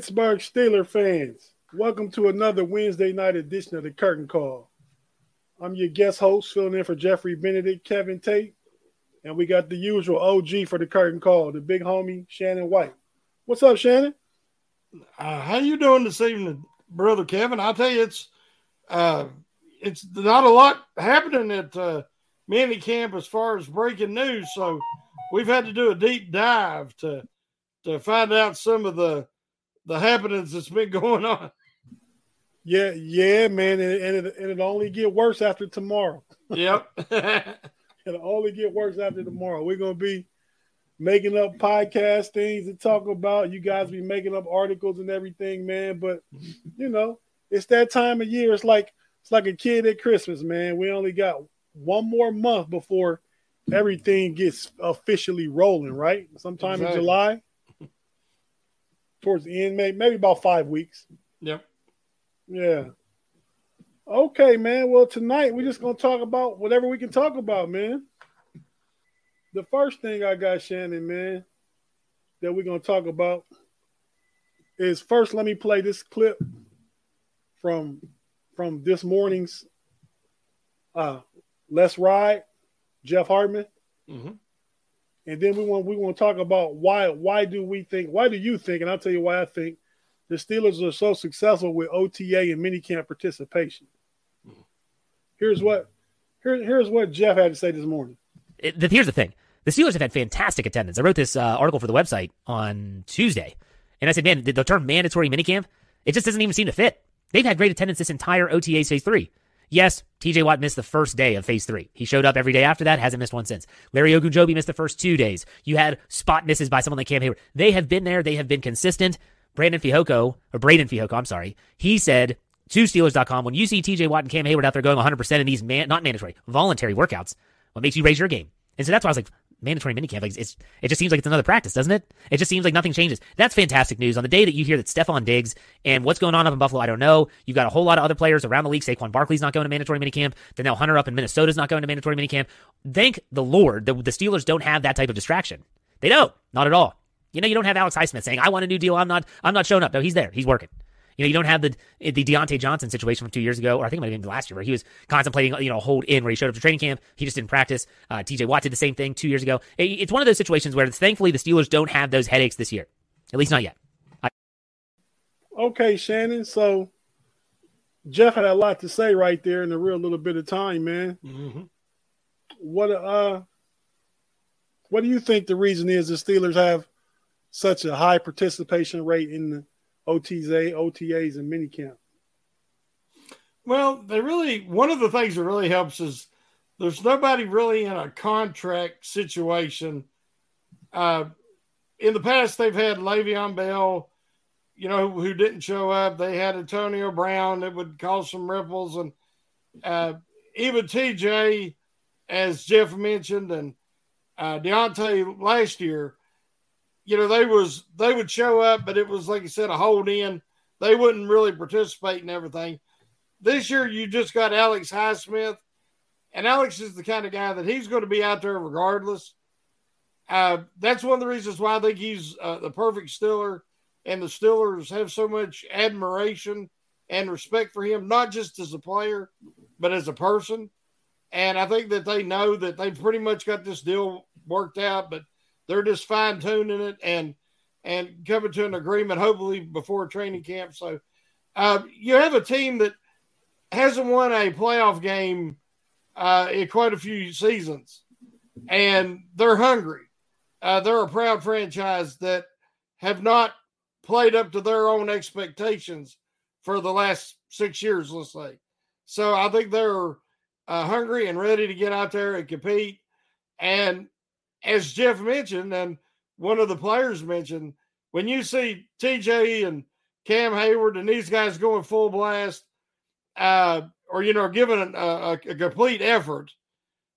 Pittsburgh Steeler fans, welcome to another Wednesday night edition of the Curtain Call. I'm your guest host, filling in for Geoffery Benedict, Kevin Tate, and we got the usual OG for the Curtain Call, the big homie Shannon White. What's up, Shannon? Uh, how you doing this evening, brother Kevin? I'll tell you, it's uh, it's not a lot happening at uh, mini camp as far as breaking news, so we've had to do a deep dive to to find out some of the the happenings that's been going on. Yeah, yeah, man, and, and, it, and it'll only get worse after tomorrow. Yep, it'll only get worse after tomorrow. We're gonna be making up podcast things to talk about. You guys be making up articles and everything, man. But you know, it's that time of year. It's like it's like a kid at Christmas, man. We only got one more month before everything gets officially rolling, right? Sometime exactly. in July towards the end, maybe maybe about five weeks. Yep. Yeah. Okay, man. Well, tonight we're just gonna talk about whatever we can talk about, man. The first thing I got, Shannon, man, that we're gonna talk about is first. Let me play this clip from from this morning's uh Let's Ride, Jeff Hartman. Mm-hmm and then we want we want to talk about why why do we think why do you think and I'll tell you why I think the Steelers are so successful with OTA and minicamp participation. Here's what here, here's what Jeff had to say this morning. It, here's the thing: the Steelers have had fantastic attendance. I wrote this uh, article for the website on Tuesday, and I said, "Man, the, the term mandatory minicamp it just doesn't even seem to fit." They've had great attendance this entire OTA phase three. Yes, TJ Watt missed the first day of phase three. He showed up every day after that, hasn't missed one since. Larry Ogunjobi missed the first two days. You had spot misses by someone like Cam Heyward. They have been there, they have been consistent. Brandon Fehoko, or Breiden Fehoko, I'm sorry, he said to Steelers.com, when you see TJ Watt and Cam Heyward out there going 100% in these man, not mandatory, voluntary workouts, what makes you raise your game? And so that's why I was like, mandatory minicamp. Like it's, it just seems like it's another practice, doesn't it? It just seems like nothing changes. That's fantastic news. On the day that you hear that Stefon Diggs and what's going on up in Buffalo, I don't know. You've got a whole lot of other players around the league. Saquon Barkley's not going to mandatory minicamp. Danielle Hunter up in Minnesota's not going to mandatory minicamp. Thank the Lord that the Steelers don't have that type of distraction. They don't. Not at all. You know, you don't have Alex Highsmith saying, I want a new deal. I'm not, I'm not showing up. No, he's there. He's working. You know, you don't have the the Diontae Johnson situation from two years ago, or I think it might have been last year, where he was contemplating, you know, a hold in where he showed up to training camp. He just didn't practice. Uh, TJ Watt did the same thing two years ago. It's one of those situations where thankfully the Steelers don't have those headaches this year, at least not yet. I- okay, Shannon. So Jeff had a lot to say right there in a real little bit of time, man. Mm-hmm. What uh, what do you think the reason is the Steelers have such a high participation rate in the OTAs, OTAs, and minicamp? Well, they really one of the things that really helps is there's nobody really in a contract situation. Uh, in the past, they've had Le'Veon Bell, you know, who didn't show up. They had Antonio Brown that would cause some ripples, and uh, even TJ, as Jeff mentioned, and uh, Diontae last year you know, they was they would show up, but it was like you said, a hold in. They wouldn't really participate in everything. This year, you just got Alex Highsmith, and Alex is the kind of guy that he's going to be out there regardless. Uh, that's one of the reasons why I think he's uh, the perfect Stiller, and the Steelers have so much admiration and respect for him, not just as a player, but as a person. And I think that they know that they've pretty much got this deal worked out, but they're just fine tuning it and and coming to an agreement, hopefully before training camp. So uh, you have a team that hasn't won a playoff game uh, in quite a few seasons, and they're hungry. Uh, they're a proud franchise that have not played up to their own expectations for the last six years, let's say. So I think they're uh, hungry and ready to get out there and compete. And as Jeff mentioned, and one of the players mentioned, when you see TJ and Cam Heyward and these guys going full blast, uh, or you know, giving a, a, a, complete effort,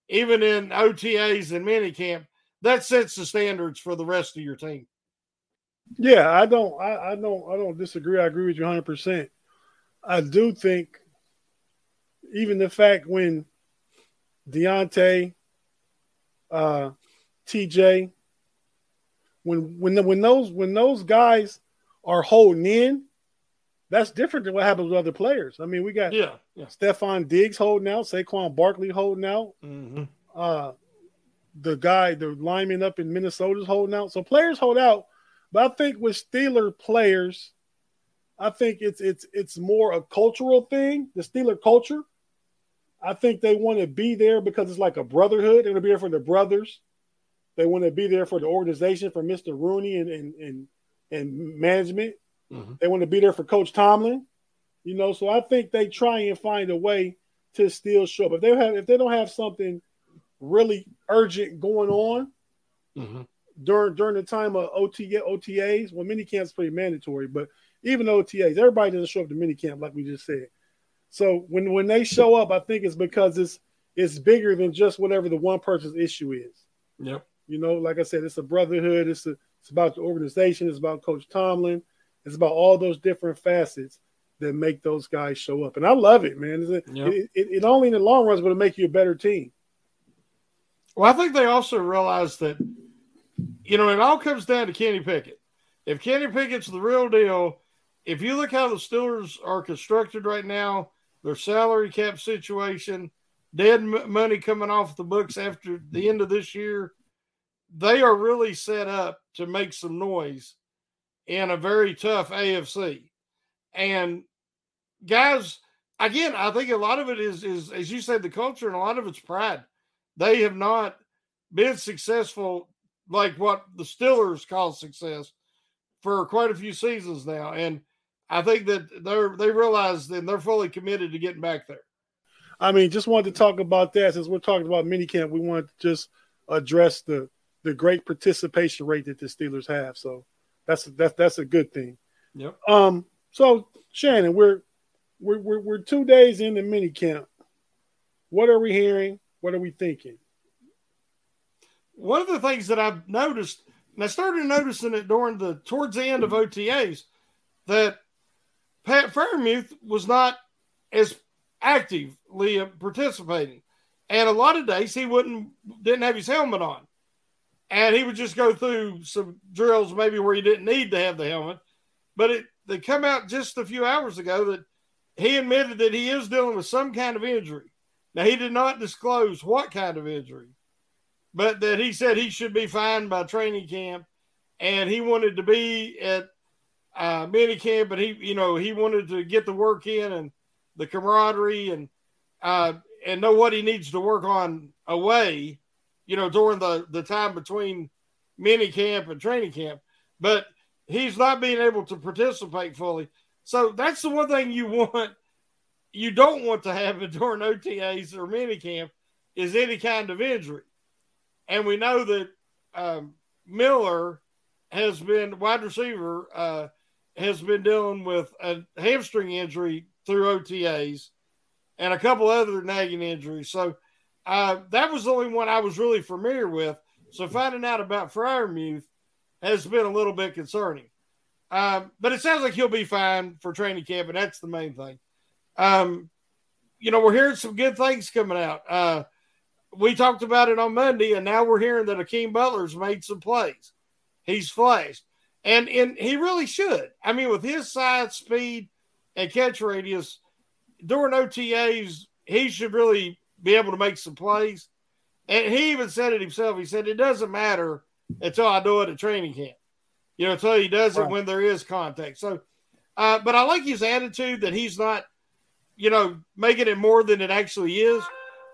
even in OTAs and minicamp, that sets the standards for the rest of your team. Yeah, I don't, I, I don't, I don't disagree. I agree with you 100. percent I do think, even the fact when Diontae, uh, TJ, when when when those when those guys are holding in, that's different than what happens with other players. I mean, we got yeah, yeah. Stefon Diggs holding out, Saquon Barkley holding out. Mm-hmm. Uh, the guy, the lineman up in Minnesota is holding out. So players hold out, but I think with Steeler players, I think it's it's it's more a cultural thing, the Steeler culture. I think they want to be there because it's like a brotherhood. They want to be there for the brothers. They want to be there for the organization, for Mr. Rooney and and and, and management. Mm-hmm. They want to be there for Coach Tomlin. You know, so I think they try and find a way to still show up. If they have if they don't have something really urgent going on mm-hmm. during during the time of OTA, OTAs, well, mini camp's pretty mandatory, but even OTAs, everybody doesn't show up to mini camp like we just said. So when when they show up, I think it's because it's it's bigger than just whatever the one person's issue is. Yep. You know, like I said, it's a brotherhood. It's a, it's about the organization. It's about Coach Tomlin. It's about all those different facets that make those guys show up. And I love it, man. It, yep. it, it, it, only in the long run is going to make you a better team. Well, I think they also realize that, you know, it all comes down to Kenny Pickett. If Kenny Pickett's the real deal, if you look how the Steelers are constructed right now, their salary cap situation, dead money coming off the books after the end of this year, they are really set up to make some noise in a very tough AFC. And guys, again, I think a lot of it is is as you said, the culture, and a lot of it's pride. They have not been successful like what the Steelers call success for quite a few seasons now. And I think that they're they realize and they're fully committed to getting back there. I mean, just wanted to talk about that since we're talking about minicamp. We want to just address the the great participation rate that the Steelers have. So that's that's that's a good thing. Yep. Um. So Shannon, we're we're we're, we're two days in the minicamp. What are we hearing? What are we thinking? One of the things that I've noticed, and I started noticing it during the towards the end of OTAs, that Pat Freiermuth was not as actively participating, and a lot of days he wouldn't didn't have his helmet on, and he would just go through some drills maybe where he didn't need to have the helmet, but it they come out just a few hours ago that he admitted that he is dealing with some kind of injury. Now he did not disclose what kind of injury, but that he said he should be fine by training camp, and he wanted to be at uh, mini camp, but he, you know, he wanted to get the work in and the camaraderie and uh, and know what he needs to work on away, you know, during the the time between mini camp and training camp. But he's not being able to participate fully. So that's the one thing you want. You don't want to have it during OTAs or mini camp is any kind of injury. And we know that um, Miller has been wide receiver uh, has been dealing with a hamstring injury through OTAs and a couple other nagging injuries. So uh, that was the only one I was really familiar with. So finding out about Freiermuth has been a little bit concerning. Um, but it sounds like he'll be fine for training camp, and that's the main thing. Um, you know, we're hearing some good things coming out. Uh, we talked about it on Monday, and now we're hearing that Hakeem Butler's made some plays. He's flashed. And and he really should. I mean, with his size, speed, and catch radius, during OTAs, he should really be able to make some plays. And he even said it himself. He said, It doesn't matter until I do it at training camp. You know, until he does it when there is contact. So, uh, but I like his attitude that he's not, you know, making it more than it actually is.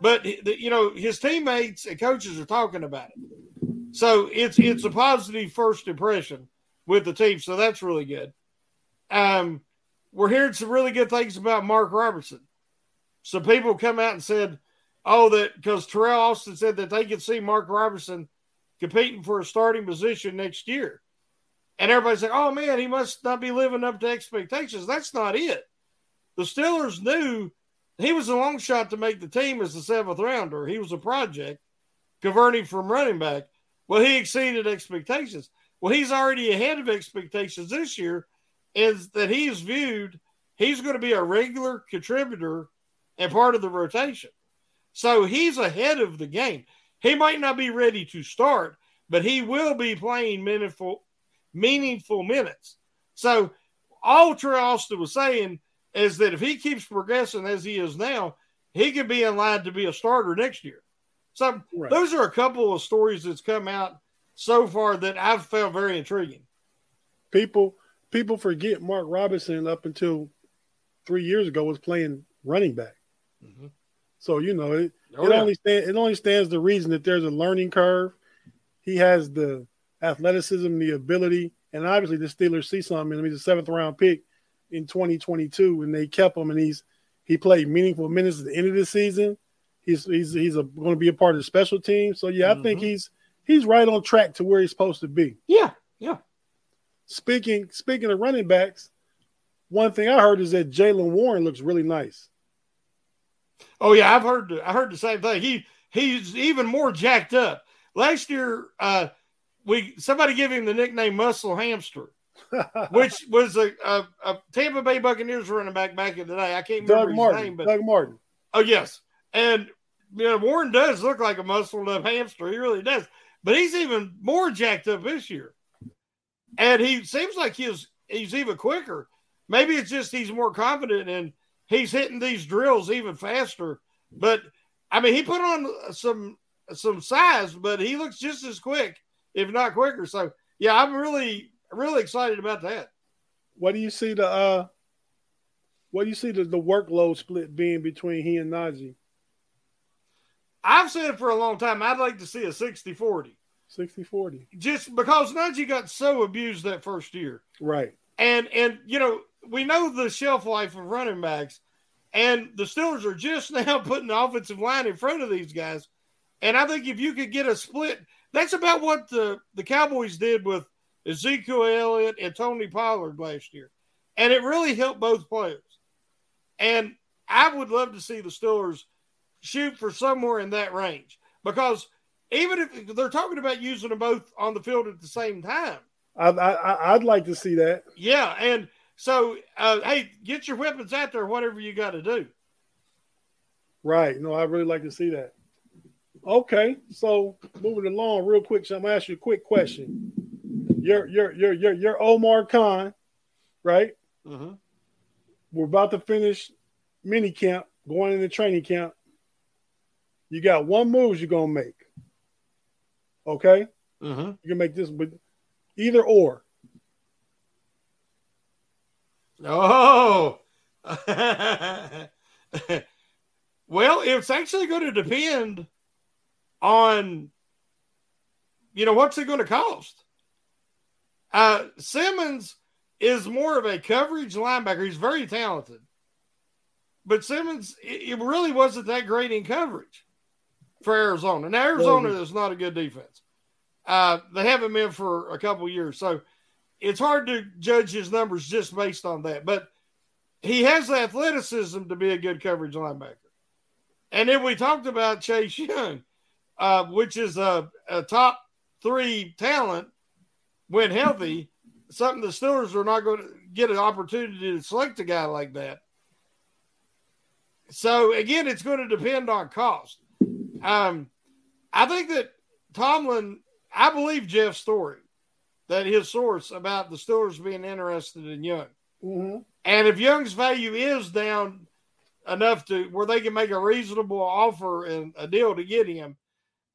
But, you know, his teammates and coaches are talking about it. So it's it's a positive first impression with the team. So that's really good. Um, we're hearing some really good things about Mark Robertson. Some people come out and said, oh, that because Teryl Austin said that they could see Mark Robertson competing for a starting position next year. And everybody's like, oh man, he must not be living up to expectations. That's not it. The Steelers knew he was a long shot to make the team as the seventh rounder. He was a project converting from running back. Well, he exceeded expectations. Well, he's already ahead of expectations this year, is that he's viewed he's going to be a regular contributor and part of the rotation. So he's ahead of the game. He might not be ready to start, but he will be playing meaningful, meaningful minutes. So all Troy Austin was saying is that if he keeps progressing as he is now, he could be in line to be a starter next year. So right. those are a couple of stories that's come out so far that I've found very intriguing. People people forget Mark Robinson up until three years ago was playing running back. Mm-hmm. So you know it, oh, it yeah. only stand, it only stands to reason that there's a learning curve. He has the athleticism, the ability, and obviously the Steelers see something in him. He's a seventh round pick in 2022, and they kept him, and he's he played meaningful minutes at the end of the season. He's he's he's a, going to be a part of the special team. So yeah, mm-hmm. I think mm-hmm. he's he's right on track to where he's supposed to be. Yeah, yeah. Speaking speaking of running backs, one thing I heard is that Jaylen Warren looks really nice. Oh yeah, I've heard I heard the same thing. He he's even more jacked up. Last year, uh, we somebody gave him the nickname Muscle Hamster, which was a, a, a, Tampa Bay Buccaneers running back back in the day. I can't remember Doug his Martin, name, but Doug Martin. Oh yes, and you know Warren does look like a muscled up hamster. He really does, but he's even more jacked up this year and he seems like he's he's even quicker. Maybe it's just he's more confident and he's hitting these drills even faster. But I mean, he put on some some size, but he looks just as quick, if not quicker. So yeah, I'm really really excited about that. What do you see the uh what do you see the, the workload split being between he and Najee? I've said for a long time I'd like to see a 60 40. 60 40. Just because Najee got so abused that first year. Right. And, and, you know, we know the shelf life of running backs, and the Steelers are just now putting the offensive line in front of these guys. And I think if you could get a split, that's about what the, the Cowboys did with Ezekiel Elliott and Tony Pollard last year. And it really helped both players. And I would love to see the Steelers shoot for somewhere in that range because – even if they're talking about using them both on the field at the same time. I, I, I'd like to see that. Yeah, and so uh, hey, get your weapons out there, whatever you got to do. Right. No, I really like to see that. Okay, so moving along real quick. So I'm gonna ask you a quick question. You're you're you're you're, you're Omar Khan, right? Mm-hmm. We're about to finish mini camp, going into training camp. You got one move you're gonna make. Okay, mm-hmm. you can make this, but either or. Oh, well, it's actually going to depend on, you know, what's it going to cost. Uh, Simmons is more of a coverage linebacker. He's very talented, but Simmons, it, it really wasn't that great in coverage for Arizona. Now Arizona is not a good defense. Uh, they haven't been for a couple years, so it's hard to judge his numbers just based on that. But he has the athleticism to be a good coverage linebacker. And then we talked about Chase Young, uh, which is a, a top three talent when healthy. Something the Steelers are not going to get an opportunity to select a guy like that. So again, it's going to depend on cost. Um, I think that Tomlin, I believe Jeff's story, that his source about the Steelers being interested in Young. Mm-hmm. And if Young's value is down enough to where they can make a reasonable offer and a deal to get him,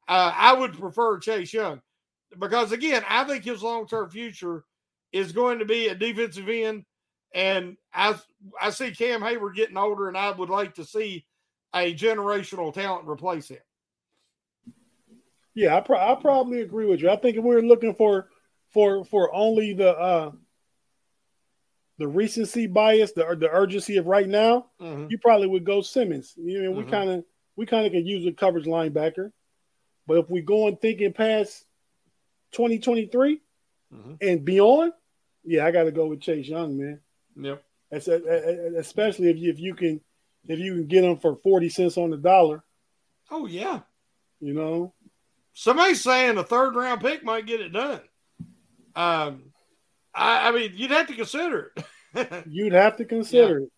uh, I would prefer Chase Young because again, I think his long term future is going to be a defensive end. And I I see Cam Heyward getting older, and I would like to see a generational talent replace him. Yeah, I, pro- I probably agree with you. I think if we're looking for for for only the uh the recency bias, the the urgency of right now, mm-hmm. you probably would go Simmons. You know, mm-hmm. we kind of we kind of can use a coverage linebacker, but if we go on thinking past 2023 mm-hmm. and beyond, yeah, I got to go with Chase Young, man. Yep. That's a, a, especially if you, if you can if you can get him for 40 cents on the dollar. Oh yeah. You know, somebody's saying a third round pick might get it done. Um, I, I mean, you'd have to consider it. you'd have to consider yeah. it.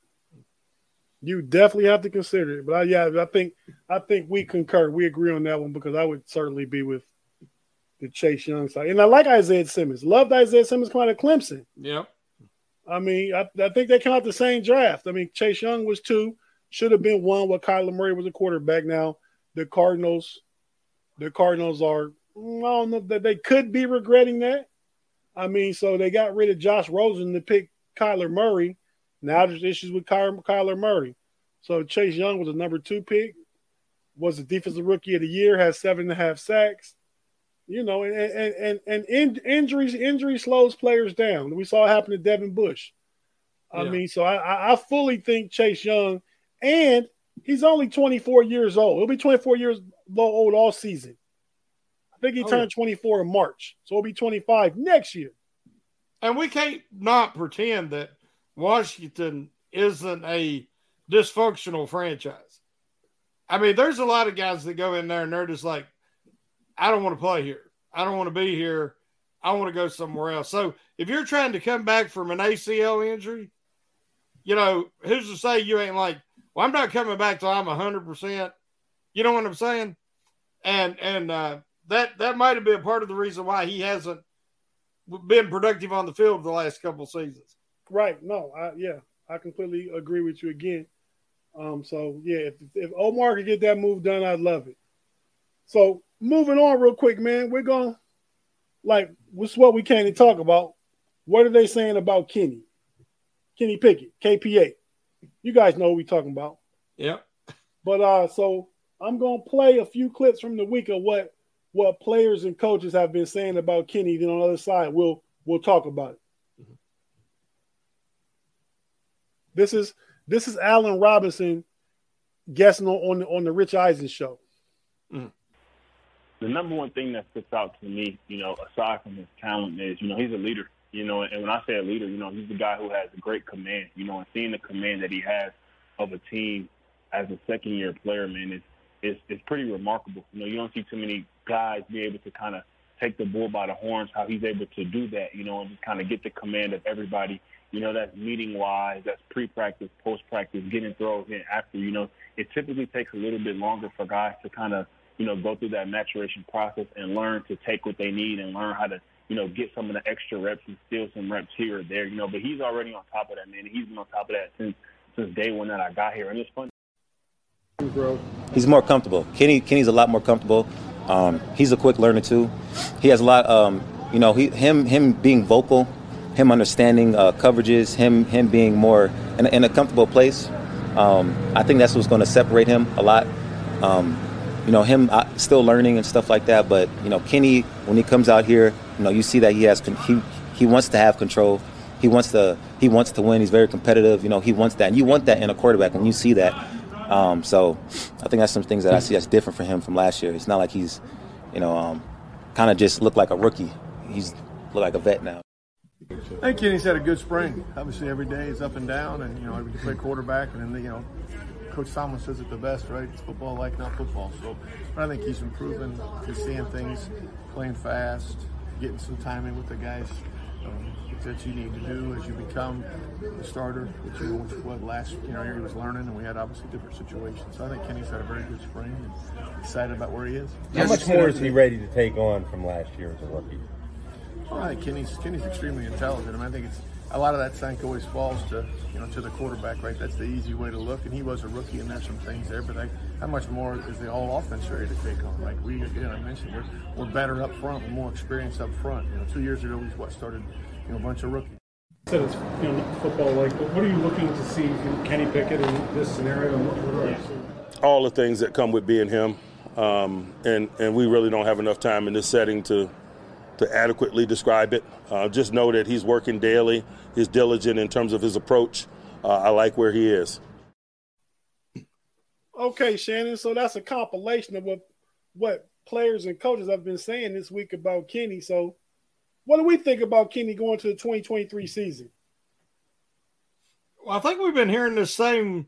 You definitely have to consider it. But I, yeah, I think I think we concur. We agree on that one because I would certainly be with the Chase Young side. And I like Isaiah Simmons. Loved Isaiah Simmons coming out of Clemson. Yeah. I mean, I, I think they come out the same draft. I mean, Chase Young was two, should have been one. While Kyler Murray was a quarterback. Now the Cardinals, the Cardinals are. I don't know that they could be regretting that. I mean, so they got rid of Josh Rosen to pick Kyler Murray. Now there's issues with Kyler, Kyler Murray. So Chase Young was a number two pick, was the defensive rookie of the year, has seven and a half sacks. You know, and and and, and in, injuries injury slows players down. We saw it happen to Devin Bush. I yeah. mean, so I, I fully think Chase Young, and he's only 24 years old. He'll be 24 years old all season. I think he oh, turned yeah. 24 in March, so he'll be 25 next year. And we can't not pretend that Washington isn't a dysfunctional franchise. I mean, there's a lot of guys that go in there and they're just like, I don't want to play here. I don't want to be here. I want to go somewhere else. So if you're trying to come back from an ACL injury, you know, who's to say you ain't like, well, I'm not coming back till I'm hundred percent. You know what I'm saying? And and uh, that that might have been part of the reason why he hasn't been productive on the field the last couple seasons. Right. No. I, yeah, I completely agree with you again. Um. So yeah, if if Omar could get that move done, I'd love it. So moving on real quick, man. We're going like what's what we came to talk about. What are they saying about Kenny? Kenny Pickett, KP8. You guys know what we're talking about. Yep. But uh so I'm gonna play a few clips from the week of what what players and coaches have been saying about Kenny. Then on the other side, we'll we'll talk about it. Mm-hmm. This is this is Allen Robinson guessing on on, on the Rich Eisen show. Mm-hmm the number one thing that sticks out to me, you know, aside from his talent, is you know he's a leader. You know, and when I say a leader, you know, he's the guy who has a great command. You know, and seeing the command that he has of a team as a second year player, man, is is is pretty remarkable. You know, you don't see too many guys be able to kind of take the bull by the horns. How he's able to do that, you know, and just kind of get the command of everybody. You know, that's meeting wise, that's pre practice, post practice, getting throws in after. You know, it typically takes a little bit longer for guys to kind of you know, go through that maturation process and learn to take what they need and learn how to, you know, get some of the extra reps and steal some reps here or there, you know. But he's already on top of that, man. He's been on top of that since since day one that I got here, and it's fun. He's more comfortable. Kenny Kenny's a lot more comfortable. Um, he's a quick learner too. He has a lot. Um, you know, he him him being vocal, him understanding uh, coverages, him him being more in, in a comfortable place. Um, I think that's what's going to separate him a lot. Um, you know him uh, still learning and stuff like that. But you know Kenny, when he comes out here, you know you see that he has he he wants to have control. He wants to he wants to win. He's very competitive. You know he wants that, and you want that in a quarterback when you see that. Um, so I think that's some things that I see that's different for him from last year. It's not like he's you know um, kind of just looked like a rookie. He's look like a vet now. I think Kenny's had a good spring. Obviously, every day is up and down, and you know, can play quarterback, and then you know, Coach Tomlin says it the best, right? It's football like, not football. So but I think he's improving. He's seeing things, playing fast, getting some timing with the guys um, that you need to do as you become a starter, which you which what last you know year he was learning, and we had obviously different situations. So I think Kenny's had a very good spring and excited about where he is. How much more is he ready to take on from last year as a rookie? Well, I think Kenny's Kenny's extremely intelligent. I mean, I think it's a lot of that thank always falls to you know to the quarterback, right? That's the easy way to look. And he was a rookie, and there's some things there. But I, how much more is the whole offense ready to take on? Like we, you know, I mentioned, we're we're better up front, we're more experienced up front. You know, two years ago we what started, you know, a bunch of rookies. Said it's you know football like, but what are you looking to see in Kenny Pickett in this scenario? All the things that come with being him, um, and and we really don't have enough time in this setting to to adequately describe it. Uh, just know that he's working daily, he's diligent in terms of his approach. Uh, I like where he is. Okay, Shannon. So that's a compilation of what what players and coaches have been saying this week about Kenny. So, what do we think about Kenny going to the 2023 season? Well, I think we've been hearing the same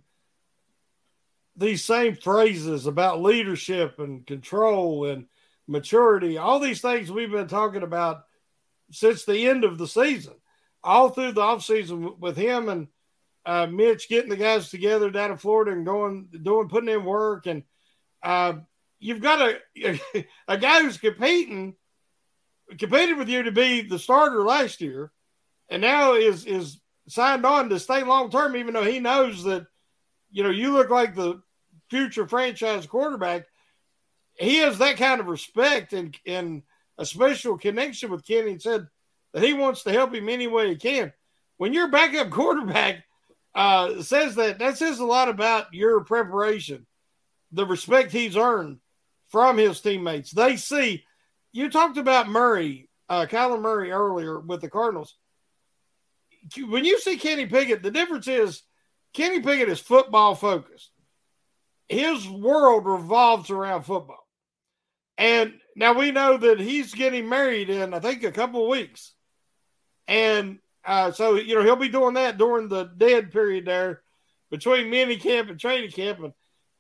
these same phrases about leadership and control and maturity, all these things we've been talking about since the end of the season, all through the offseason with him and uh, Mitch getting the guys together down in Florida and going, doing, putting in work. And uh, you've got a, a guy who's competing, competed with you to be the starter last year, and now is, is signed on to stay long term, even though he knows that, you know, you look like the future franchise quarterback. He has that kind of respect and, and a special connection with Kenny and said that he wants to help him any way he can. When your backup quarterback uh, says that, that says a lot about your preparation, the respect he's earned from his teammates. They see, you talked about Murray, uh, Kyler Murray earlier with the Cardinals when you see Kenny Pickett, the difference is Kenny Pickett is football focused. His world revolves around football. And now we know that he's getting married in, I think, a couple of weeks. And uh, so, you know, he'll be doing that during the dead period there between mini camp and training camp. And,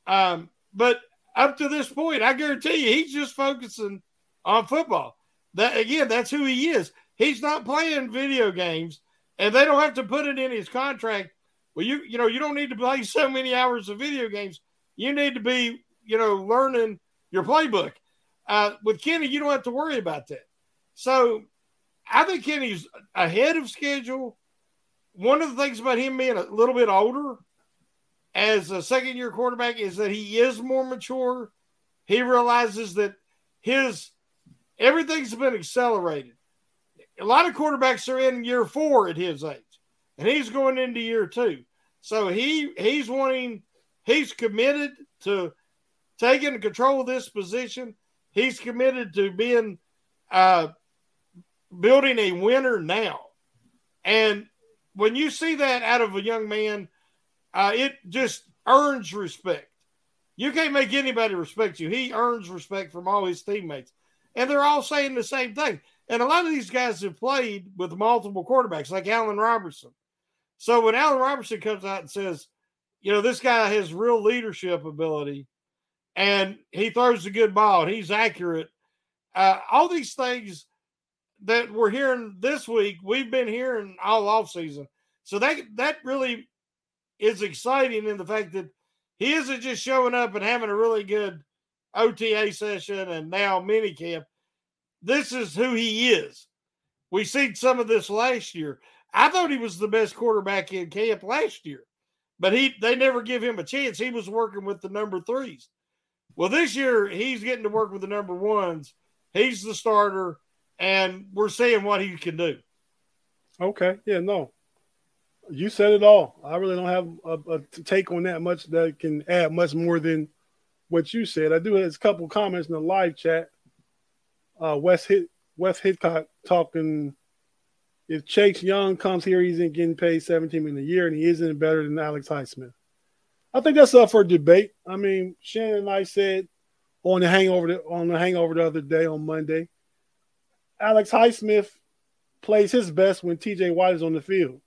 um, but up to this point, I guarantee you, he's just focusing on football. That again, that's who he is. He's not playing video games and they don't have to put it in his contract. Well, you you know you don't need to play so many hours of video games. You need to be you know learning your playbook. Uh, with Kenny, you don't have to worry about that. So I think Kenny's ahead of schedule. One of the things about him being a little bit older as a second year quarterback is that he is more mature. He realizes that his everything's been accelerated a lot of quarterbacks are in year four at his age, and he's going into year two. So he he's wanting he's committed to taking control of this position. He's committed to being uh, building a winner now. And when you see that out of a young man, uh, it just earns respect. You can't make anybody respect you. He earns respect from all his teammates. And they're all saying the same thing. And a lot of these guys have played with multiple quarterbacks, like Allen Robinson. So when Allen Robinson comes out and says, you know, this guy has real leadership ability and he throws a good ball and he's accurate, uh, all these things that we're hearing this week, we've been hearing all off season. So that that really is exciting in the fact that he isn't just showing up and having a really good OTA session and now mini camp this is who he is. We seen some of this last year. I thought he was the best quarterback in camp last year, but he they never give him a chance. He was working with the number threes. Well, this year he's getting to work with the number ones. He's the starter, and we're seeing what he can do. Okay, yeah, no, you said it all. I really don't have a, a take on that much that can add much more than what you said. I do have a couple comments in the live chat uh, West Hit West Hitchcock talking. If Chase Young comes here, he's not getting paid 17 million a year, and he isn't better than Alex Highsmith. I think that's up for debate. I mean, Shannon and I said on the hangover the, on the hangover the other day on Monday, Alex Highsmith plays his best when TJ Watt is on the field.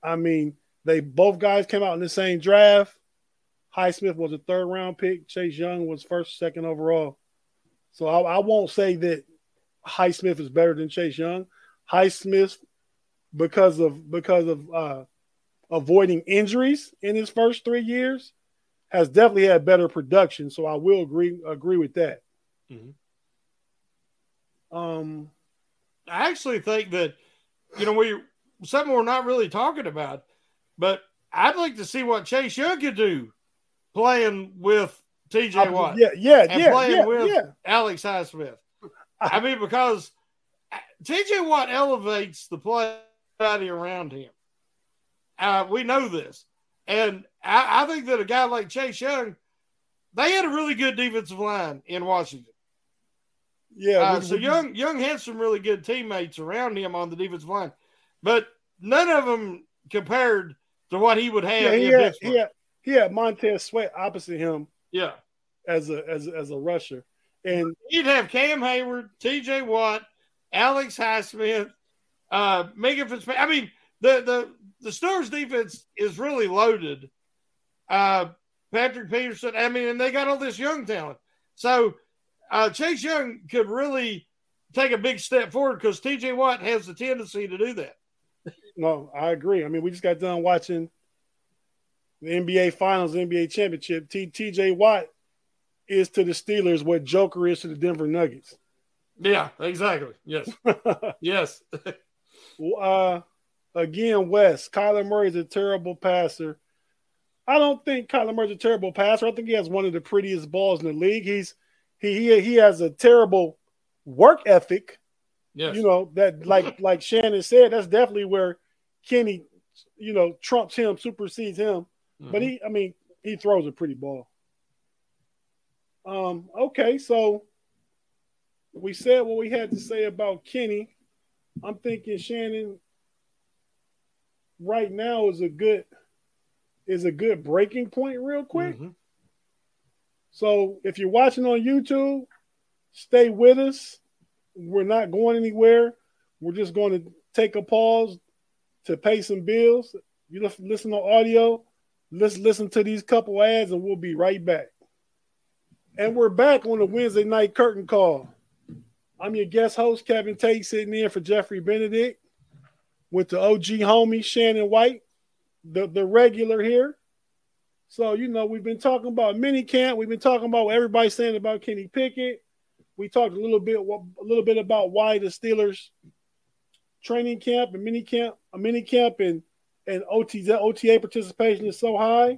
I mean, they both guys came out in the same draft. Highsmith was a third round pick. Chase Young was first, second overall. So I, I won't say that Highsmith is better than Chase Young. Highsmith, because of because of uh, avoiding injuries in his first three years, has definitely had better production. So I will agree agree with that. Mm-hmm. Um, I actually think that you know we something we're not really talking about, but I'd like to see what Chase Young could do playing with TJ Watt. Yeah, yeah, and yeah. playing yeah, with yeah. Alex Highsmith. I mean, because TJ Watt elevates the play around him. Uh, we know this. And I, I, think that a guy like Chase Young, they had a really good defensive line in Washington. Yeah. Uh, so Young Young had some really good teammates around him on the defensive line, but none of them compared to what he would have. Yeah, he, in had, he, had, he had Montez Sweat opposite him yeah. as a as as a rusher, and You'd have Cam Heyward, T.J. Watt, Alex Highsmith, uh, Minkah Fitzpatrick. I mean, the the the Stars defense is really loaded. Uh, Patrick Peterson. I mean, and they got all this young talent. So uh, Chase Young could really take a big step forward because T.J. Watt has the tendency to do that. no, I agree. I mean, we just got done watching the NBA Finals, NBA Championship. T, T.J. Watt is to the Steelers what Joker is to the Denver Nuggets. Yeah, exactly. Yes, yes. uh, Again, West, Kyler Murray is a terrible passer. I don't think Kyler Murray's a terrible passer. I think he has one of the prettiest balls in the league. He's he he, he has a terrible work ethic. Yes. You know, that like like Shannon said, that's definitely where Kenny, you know, trumps him, supersedes him. Mm-hmm. But he, I mean, he throws a pretty ball. Um, okay, so we said what we had to say about Kenny. I'm thinking Shannon right now is a good is a good breaking point real quick. Mm-hmm. So if you're watching on YouTube, stay with us. We're not going anywhere. We're just going to take a pause to pay some bills. You listen to audio. Let's listen to these couple ads, and we'll be right back. And we're back on the Wednesday night curtain call. I'm your guest host, Kevin Tate, sitting in for Geoffery Benedict with the OG homie Shannon White, the, the regular here. So, you know, we've been talking about mini camp. We've been talking about what everybody's saying about Kenny Pickett. We talked a little bit a little bit about why the Steelers training camp and mini camp, a mini camp and and OTA, OTA participation is so high.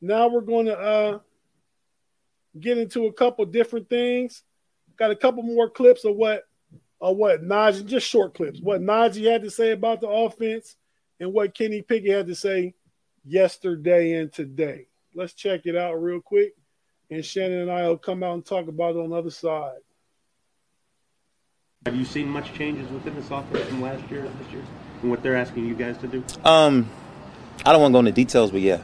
Now we're going to uh, get into a couple different things. Got a couple more clips of what of what Najee, just short clips, what Najee had to say about the offense and what Kenny Pickett had to say yesterday and today. Let's check it out real quick. And Shannon and I will come out and talk about it on the other side. Have you seen much changes within this offense from last year to this year and what they're asking you guys to do? Um, I don't want to go into details, but yeah,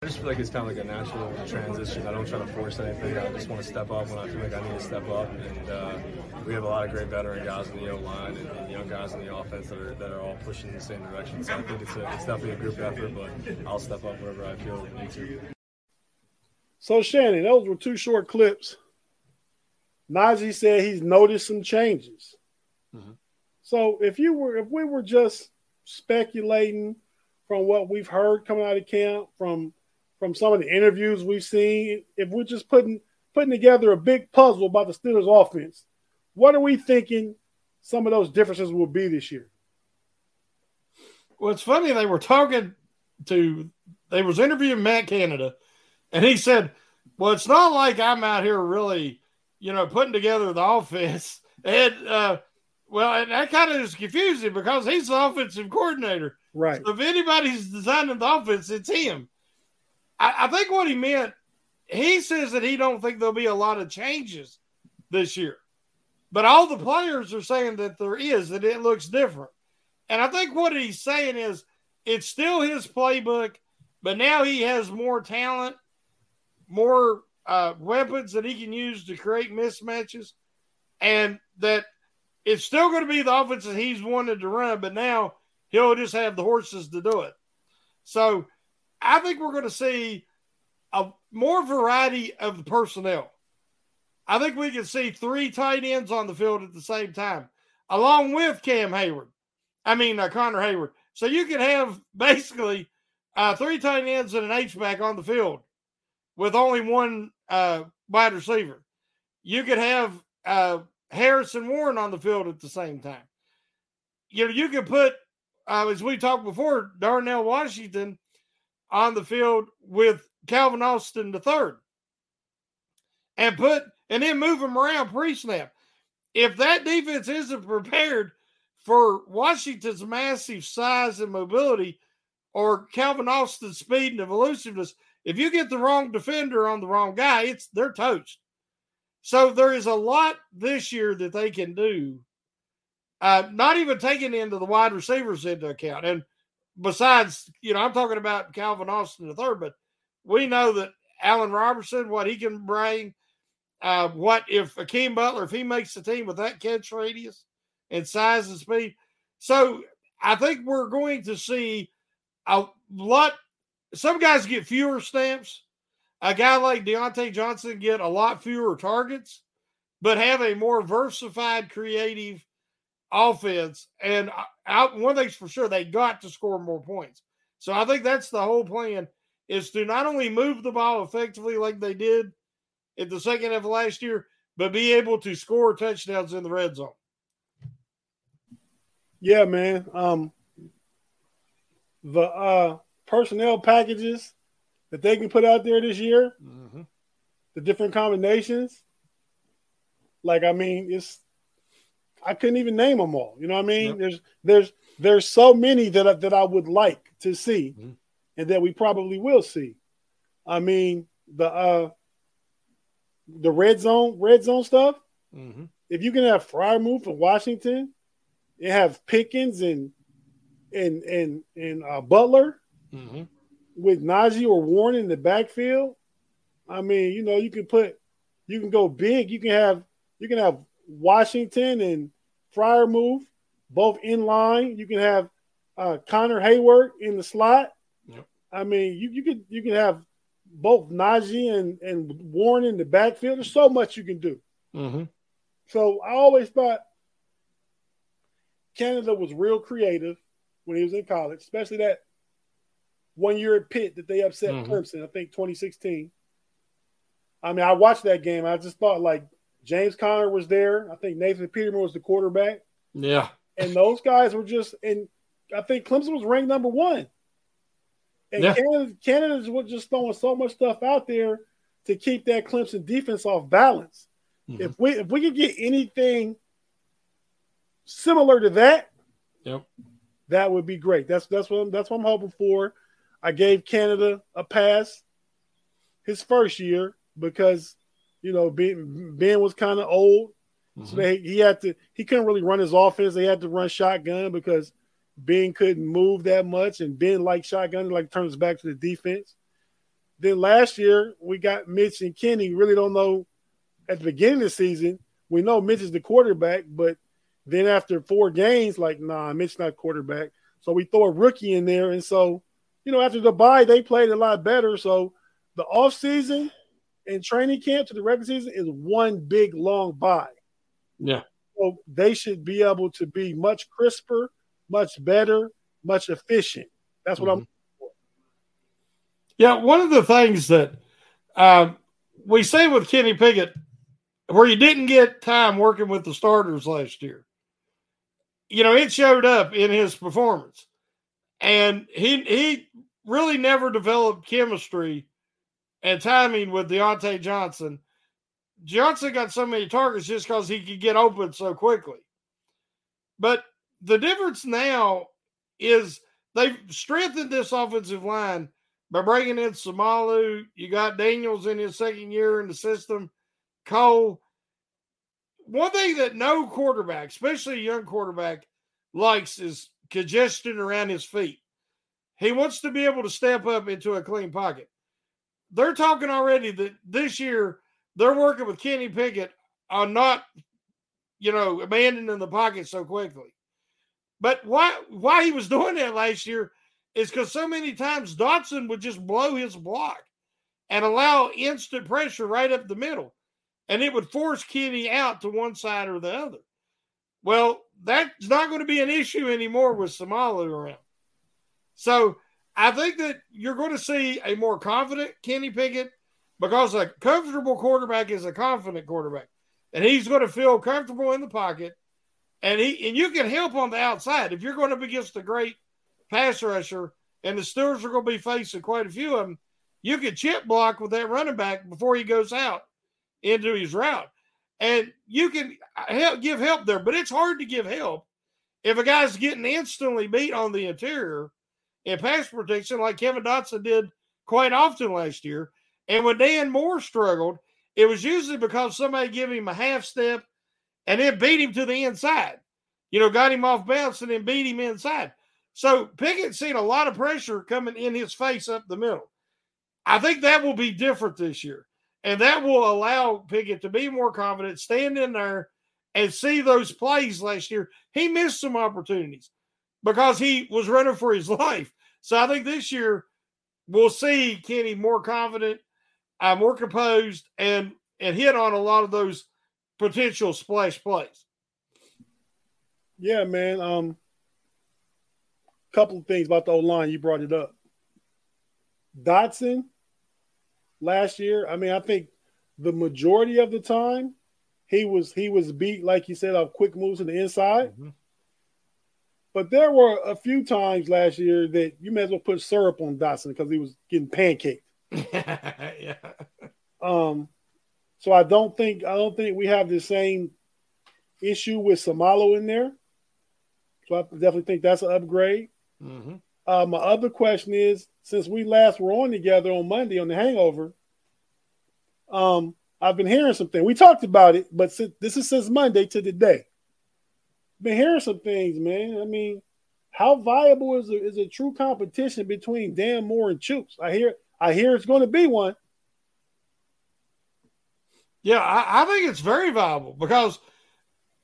I just feel like it's kind of like a natural transition. I don't try to force anything. I just want to step up when I feel like I need to step up. And uh, we have a lot of great veteran guys in the O line and, and, young guys in the offense that are that are all pushing in the same direction. So I think it's, a, it's definitely a group effort, but I'll step up wherever I feel I need to. So Shannon, those were two short clips. Najee said he's noticed some changes. Mm-hmm. So if you were, if we were just speculating from what we've heard coming out of camp, from from some of the interviews we've seen, if we're just putting putting together a big puzzle about the Steelers offense, what are we thinking some of those differences will be this year? Well, it's funny they were talking to they was interviewing Matt Canada, and he said, "Well, it's not like I'm out here really, you know, putting together the offense." And uh, well, and that kind of is confusing because he's the offensive coordinator, right? So if anybody's designing the offense, it's him. I, I think what he meant, he says that he don't think there'll be a lot of changes this year. But all the players are saying that there is, that it looks different. And I think what he's saying is it's still his playbook, but now he has more talent, more uh, weapons that he can use to create mismatches, and that it's still going to be the offense that he's wanted to run, but now he'll just have the horses to do it. So I think we're going to see a more variety of the personnel. I think we can see three tight ends on the field at the same time, along with Cam Heyward. I mean, uh, Connor Heyward. So you can have basically uh, three tight ends and an H back on the field with only one uh, wide receiver. You could have uh, Harrison Warren on the field at the same time. You know, you could put, uh, as we talked before, Darnell Washington on the field with Calvin Austin III and put and then move him around pre-snap. If that defense isn't prepared for Washington's massive size and mobility or Calvin Austin's speed and elusiveness, if you get the wrong defender on the wrong guy, it's they're toast. So there is a lot this year that they can do. Uh, not even taking into the wide receivers into account. And besides, you know, I'm talking about Calvin Austin III, but we know that Allen Robinson, what he can bring, uh, what if Hakeem Butler, if he makes the team with that catch radius and size and speed. So I think we're going to see a lot. Some guys get fewer stamps. A guy like Diontae Johnson get a lot fewer targets, but have a more versified, creative offense. And I, one thing's for sure, they got to score more points. So I think that's the whole plan is to not only move the ball effectively like they did in the second half of last year, but be able to score touchdowns in the red zone. Yeah, man. Um, the uh, personnel packages that they can put out there this year, mm-hmm. the different combinations. Like, I mean, it's I couldn't even name them all. You know what I mean? Yep. There's there's there's so many that I, that I would like to see, Mhm. and that we probably will see. I mean, the uh the red zone red zone stuff. Mm-hmm. If you can have Freiermuth for Washington, and have Pickens and and and and uh, Butler Mm-hmm. with Najee or Warren in the backfield. I mean, you know, you can put, you can go big. You can have, you can have Washington and Freiermuth both in line. You can have uh, Connor Heyward in the slot. Yep. I mean, you you could you can have both Najee and and Warren in the backfield. There's so much you can do. Mm-hmm. So I always thought Canada was real creative when he was in college, especially that one year at Pitt that they upset Mhm. Clemson, I think 2016. I mean, I watched that game. I just thought like James Conner was there. I think Nathan Peterman was the quarterback. Yeah. And those guys were just and I think Clemson was ranked number one. And Yeah. Canada, Canada was just throwing so much stuff out there to keep that Clemson defense off balance. Mhm. If we if we could get anything similar to that, Yep. that would be great. That's that's what I'm, that's what I'm hoping for. I gave Canada a pass his first year because you know Ben, ben was kind of old, so Mhm. they, he had to he couldn't really run his offense. They had to run shotgun because Ben couldn't move that much, and Ben liked shotgun, like turns back to the defense. Then last year we got Mitch and Kenny. Really don't know at the beginning of the season. We know Mitch is the quarterback, but then after four games, like nah, Mitch not quarterback. So we throw a rookie in there, and so you know after the bye they played a lot better. So the off season and training camp to the regular season is one big long bye. Yeah. So they should be able to be much crisper, much better, much efficient. That's what I'm. Yeah, one of the things that um, we say with Kenny Pickett, where you didn't get time working with the starters last year, you know, it showed up in his performance, and he he really never developed chemistry and timing with Diontae Johnson. Johnson got so many targets just because he could get open so quickly. But the difference now is they've strengthened this offensive line by bringing in Seumalo. You got Daniels in his second year in the system. Cole. One thing that no quarterback, especially a young quarterback, likes is congestion around his feet. He wants to be able to step up into a clean pocket. They're talking already that this year they're working with Kenny Pickett on not, you know, abandoning the pocket so quickly. But why why he was doing that last year is because so many times Dotson would just blow his block and allow instant pressure right up the middle. And it would force Kenny out to one side or the other. Well, that's not going to be an issue anymore with Seumalo around. So I think that you're going to see a more confident Kenny Pickett because a comfortable quarterback is a confident quarterback. And he's going to feel comfortable in the pocket. And he and you can help on the outside. If you're going up against a great pass rusher and the Steelers are going to be facing quite a few of them, you can chip block with that running back before he goes out into his route. And you can help give help there, but it's hard to give help if a guy's getting instantly beat on the interior in pass protection, like Kevin Dotson did quite often last year. And when Dan Moore struggled, it was usually because somebody gave him a half step and then beat him to the inside. You know, got him off balance and then beat him inside. So Pickett's seen a lot of pressure coming in his face up the middle. I think that will be different this year. And that will allow Pickett to be more confident, stand in there and see those plays last year. He missed some opportunities because he was running for his life. So I think this year we'll see Kenny more confident, uh, more composed, and and hit on a lot of those potential splash plays. Yeah, man. Um, couple of things about the O line. You brought it up. Dotson last year. I mean, I think the majority of the time he was he was beat like you said off quick moves to the inside. But there were a few times last year that you may as well put syrup on Dotson because he was getting pancaked. yeah. Um, so I don't think I don't think we have the same issue with Seumalo in there. So I definitely think that's an upgrade. Mm-hmm. Uh, my other question is, since we last were on together on Monday on the Hangover, um, I've been hearing something. We talked about it, but since, this is since Monday to today. Been hearing some things, man. I mean, how viable is a, is a true competition between Dan Moore and Chuks? I hear, I hear it's going to be one. Yeah, I, I, think it's very viable because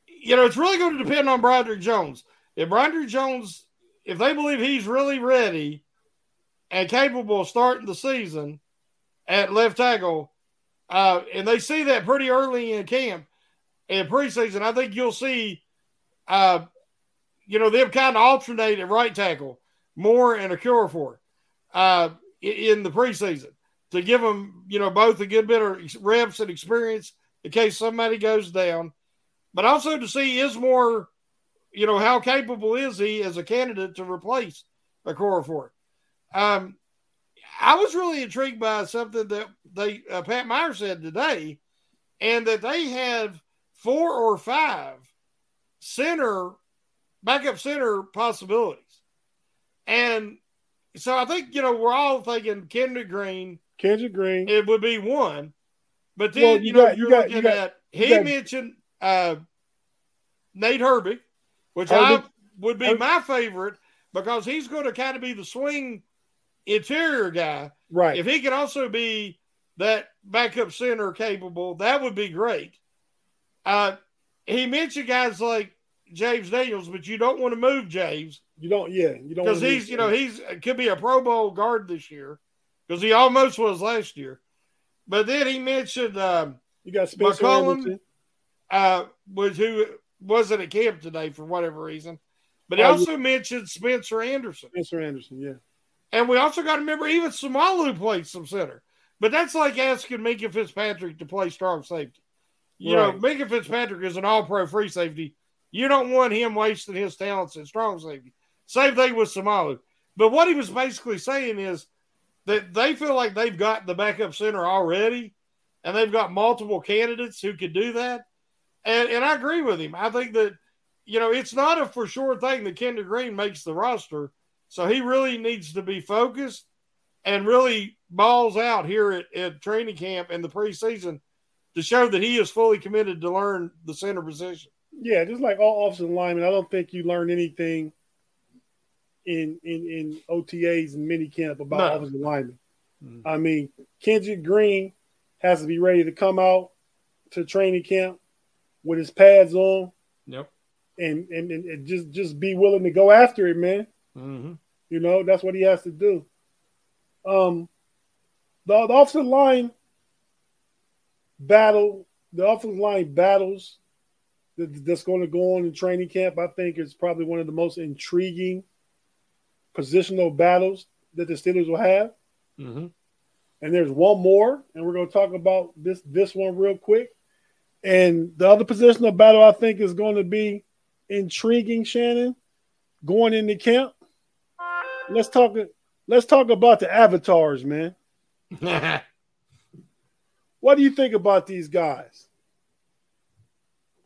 you know it's really going to depend on Broderick Jones. If Broderick Jones, if they believe he's really ready and capable of starting the season at left tackle, uh, and they see that pretty early in camp in preseason, I think you'll see, uh, you know, them kind of alternate at right tackle more and Okorafor uh, in the preseason to give them, you know, both a good bit of reps and experience in case somebody goes down, but also to see is more, you know, how capable is he as a candidate to replace Okorafor. Um, I was really intrigued by something that they uh, Pat Meyer said today, and that they have four or five center backup center possibilities, and so I think you know we're all thinking Kendrick Green. Kendrick Green. It would be one, but then Well, you, you know got- you you're got- looking you got- at he got- mentioned uh, Nate Herbig, which Herbig- I would be Herb- my favorite because he's going to kind of be the swing interior guy. Right. If he can also be that backup center capable, that would be great. Uh, he mentioned guys like James Daniels, but you don't want to move James You don't, yeah, you don't because he's you know he's could be a Pro Bowl guard this year because he almost was last year. But then he mentioned um, you got Spencer McCollum, uh, was who wasn't at camp today for whatever reason. But he Oh, also mentioned Spencer Anderson. Spencer Anderson, yeah. And we also got to remember even Seumalo played some center. But that's like asking Minkah Fitzpatrick to play strong safety. You know, Right. Minkah Fitzpatrick is an all pro free safety. You don't want him wasting his talents at strong safety. Same thing with Seumalo. But what he was basically saying is that they feel like they've got the backup center already and they've got multiple candidates who could do that. And and I agree with him. I think that, you know, it's not a for sure thing that Kendrick Green makes the roster. So he really needs to be focused and really balls out here at, at training camp in the preseason to show that he is fully committed to learn the center position. Yeah, just like all offensive linemen, I don't think you learn anything in in in OTAs and minicamp about No. offensive linemen. I mean, Kendrick Green has to be ready to come out to training camp with his pads on Yep. and and, and, just just be willing to go after it, man. Mm-hmm. You know, that's what he has to do. Um, the, the offensive line battle, the offensive line battles that's going to go on in training camp, I think is probably one of the most intriguing positional battles that the Steelers will have. Mm-hmm. And there's one more, and we're going to talk about this this one real quick. And the other positional battle I think is going to be intriguing, Shannon, going into camp. Let's talk. Let's talk about the avatars, man. What do you think about these guys?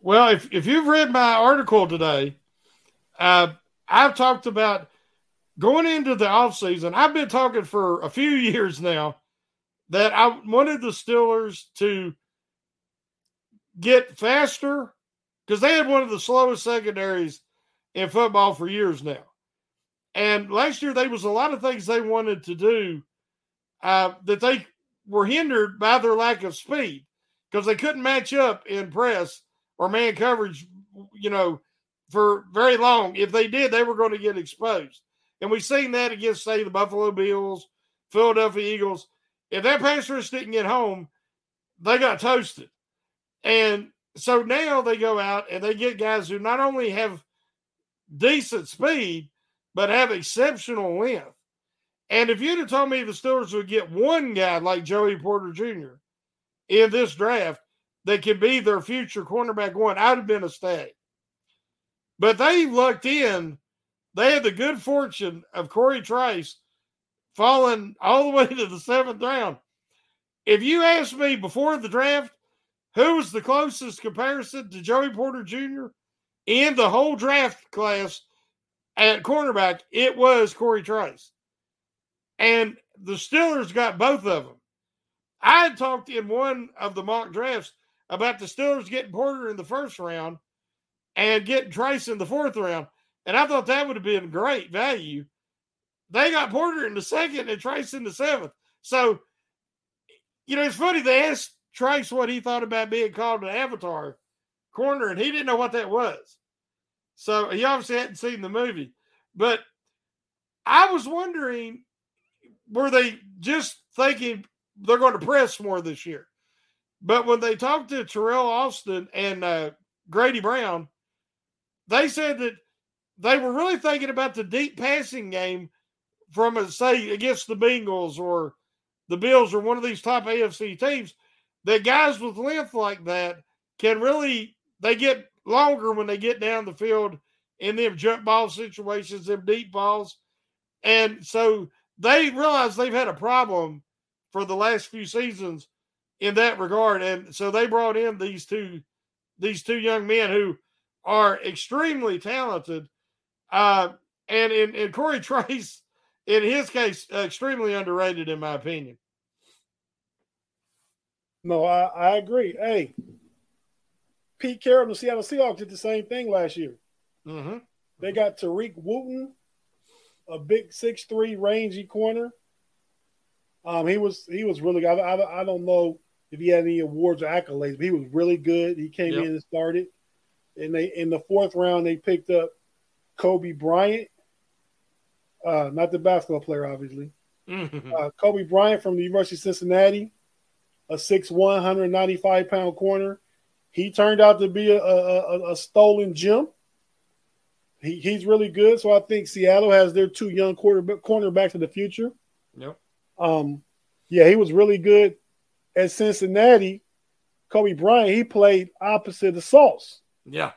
Well, if, if you've read my article today, uh, I've talked about going into the offseason. I've been talking for a few years now that I wanted the Steelers to get faster because they had one of the slowest secondaries in football for years now. And last year, there was a lot of things they wanted to do uh, that they were hindered by their lack of speed because they couldn't match up in press or man coverage, you know, for very long. If they did, they were going to get exposed. And we've seen that against, say, the Buffalo Bills, Philadelphia Eagles. If that pass rush didn't get home, they got toasted. And so now they go out and they get guys who not only have decent speed, but have exceptional length. And if you'd have told me the Steelers would get one guy like Joey Porter Jr. in this draft that could be their future cornerback one, I'd have been ecstatic. But they lucked in they had the good fortune of Corey Trice falling all the way to the seventh round. If you asked me before the draft who was the closest comparison to Joey Porter Jr. in the whole draft class at cornerback, it was Corey Trice. And the Steelers got both of them. I had talked in one of the mock drafts about the Steelers getting Porter in the first round and getting Trice in the fourth round. And I thought that would have been great value. They got Porter in the second and Trice in the seventh. So, you know, it's funny. They asked Trice what he thought about being called an avatar corner, and he didn't know what that was. So he obviously hadn't seen the movie. But I was wondering were they just thinking they're going to press more this year? But when they talked to Teryl Austin and uh, Grady Brown, they said that they were really thinking about the deep passing game from, a, say, against the Bengals or the Bills or one of these top AFC teams. That guys with length like that can really they get longer when they get down the field in them jump ball situations, them deep balls, and so they realize they've had a problem for the last few seasons in that regard, and so they brought in these two these two young men who are extremely talented. Uh, and in, in Corey Trice, in his case, extremely underrated in my opinion. No, I, I agree. Hey, Pete Carroll and the Seattle Seahawks did the same thing last year. Mm-hmm. They got Tariq Wooten, a big six three rangy corner. Um, he was he was really. I, I, I don't know if he had any awards or accolades, but he was really good. He came yep. in and started. And they in the fourth round they picked up Kobe Bryant, uh, not the basketball player, obviously. Mm-hmm. Uh, Coby Bryant from the University of Cincinnati, a 6'1", 195 pound corner. He turned out to be a, a, a stolen gem. He, he's really good. So I think Seattle has their two young quarterback cornerbacks of the future. Yep. Um, yeah, he was really good at Cincinnati. Coby Bryant, he played opposite the Sauce. Yeah.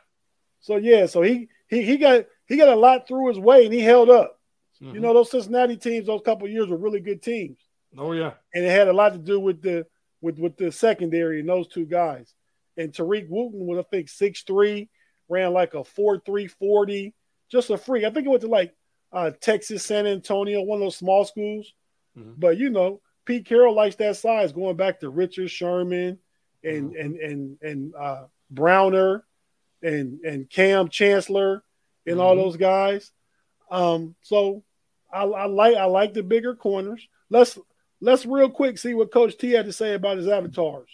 So yeah, so he he he got he got a lot through his way and he held up. Mm-hmm. You know, those Cincinnati teams, those couple years were really good teams. Oh yeah. And it had a lot to do with the with with the secondary and those two guys. And Tariq Wooten was I think six three, ran like a four three forty, just a freak. I think it went to like uh, Texas, San Antonio, one of those small schools. Mm-hmm. But you know, Pete Carroll likes that size, going back to Richard Sherman and Mm-hmm. and and and uh, Browner and and Kam Chancellor and all Mhm. those guys. Um, so I, I like I like the bigger corners. Let's let's real quick see what Coach T had to say about his avatars.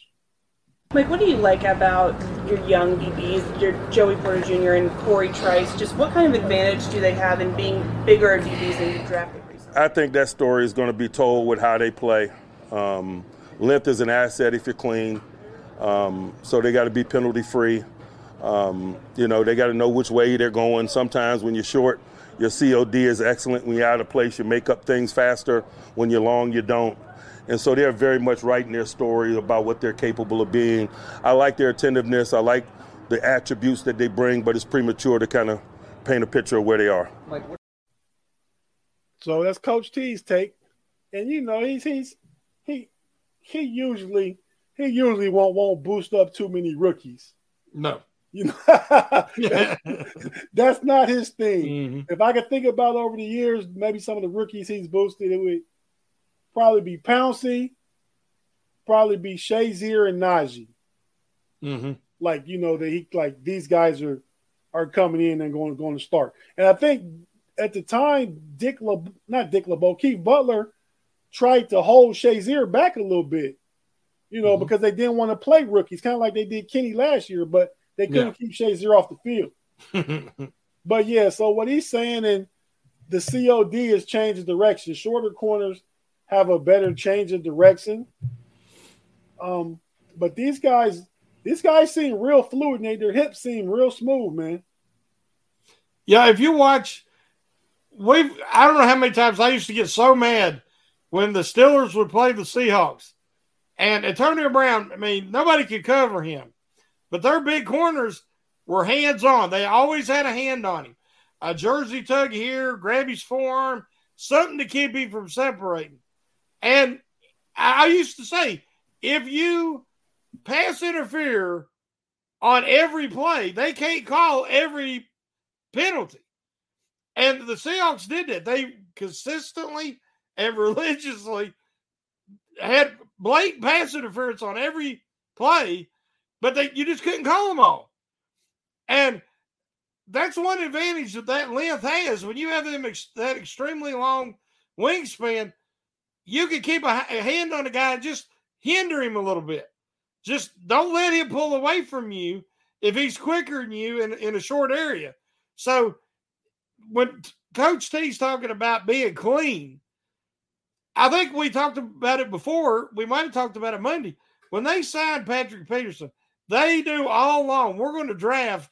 Mike, what do you like about your young DBs, your Joey Porter Jr. and Corey Trice? Just what kind of advantage do they have in being bigger DBs than you drafted recently? I think that story is going to be told with how they play. Um, length is an asset if you're clean, um, so they got to be penalty free. Um, you know, they got to know which way they're going. Sometimes when you're short, your COD is excellent. When you're out of place, you make up things faster. When you're long, you don't. And so they're very much writing their story about what they're capable of being. I like their attentiveness. I like the attributes that they bring, but it's premature to kind of paint a picture of where they are. So that's Coach T's take, and you know he's he's he he usually he usually won't won't boost up too many rookies. No. You know, that's not his thing. Mm-hmm. If I could think about over the years, maybe some of the rookies he's boosted, it would probably be Pouncey, probably be Shazier and Najee. Mm-hmm. Like you know that he like these guys are are coming in and going going to start. And I think at the time, Dick Le, not Dick LeBeau, Keith Butler tried to hold Shazier back a little bit, you know, because they didn't want to play rookies, kind of like they did Kenny last year, but they couldn't keep Shazier off the field. But yeah, so what he's saying, and the COD is changing direction. Shorter corners have a better change of direction. Um, but these guys, these guys seem real fluid, and they, their hips seem real smooth, man. Yeah, if you watch, we've I don't know how many times I used to get so mad when the Steelers would play the Seahawks. And Antonio Brown, I mean, nobody could cover him. But their big corners were hands on. They always had a hand on him. a jersey tug here, grab his forearm, something to keep him from separating. And I used to say, if you pass interfere on every play, they can't call every penalty. And the Seahawks did that. They consistently and religiously had blatant pass interference on every play, but they you just couldn't call them all. And that's one advantage that that length has. When you have them ex- that extremely long wingspan, you can keep a, a hand on a guy and just hinder him a little bit. Just don't let him pull away from you if he's quicker than you in, in a short area. So when Coach T's talking about being clean, I think we talked about it before. We might have talked about it Monday. When they signed Patrick Peterson, they knew all along we're going to draft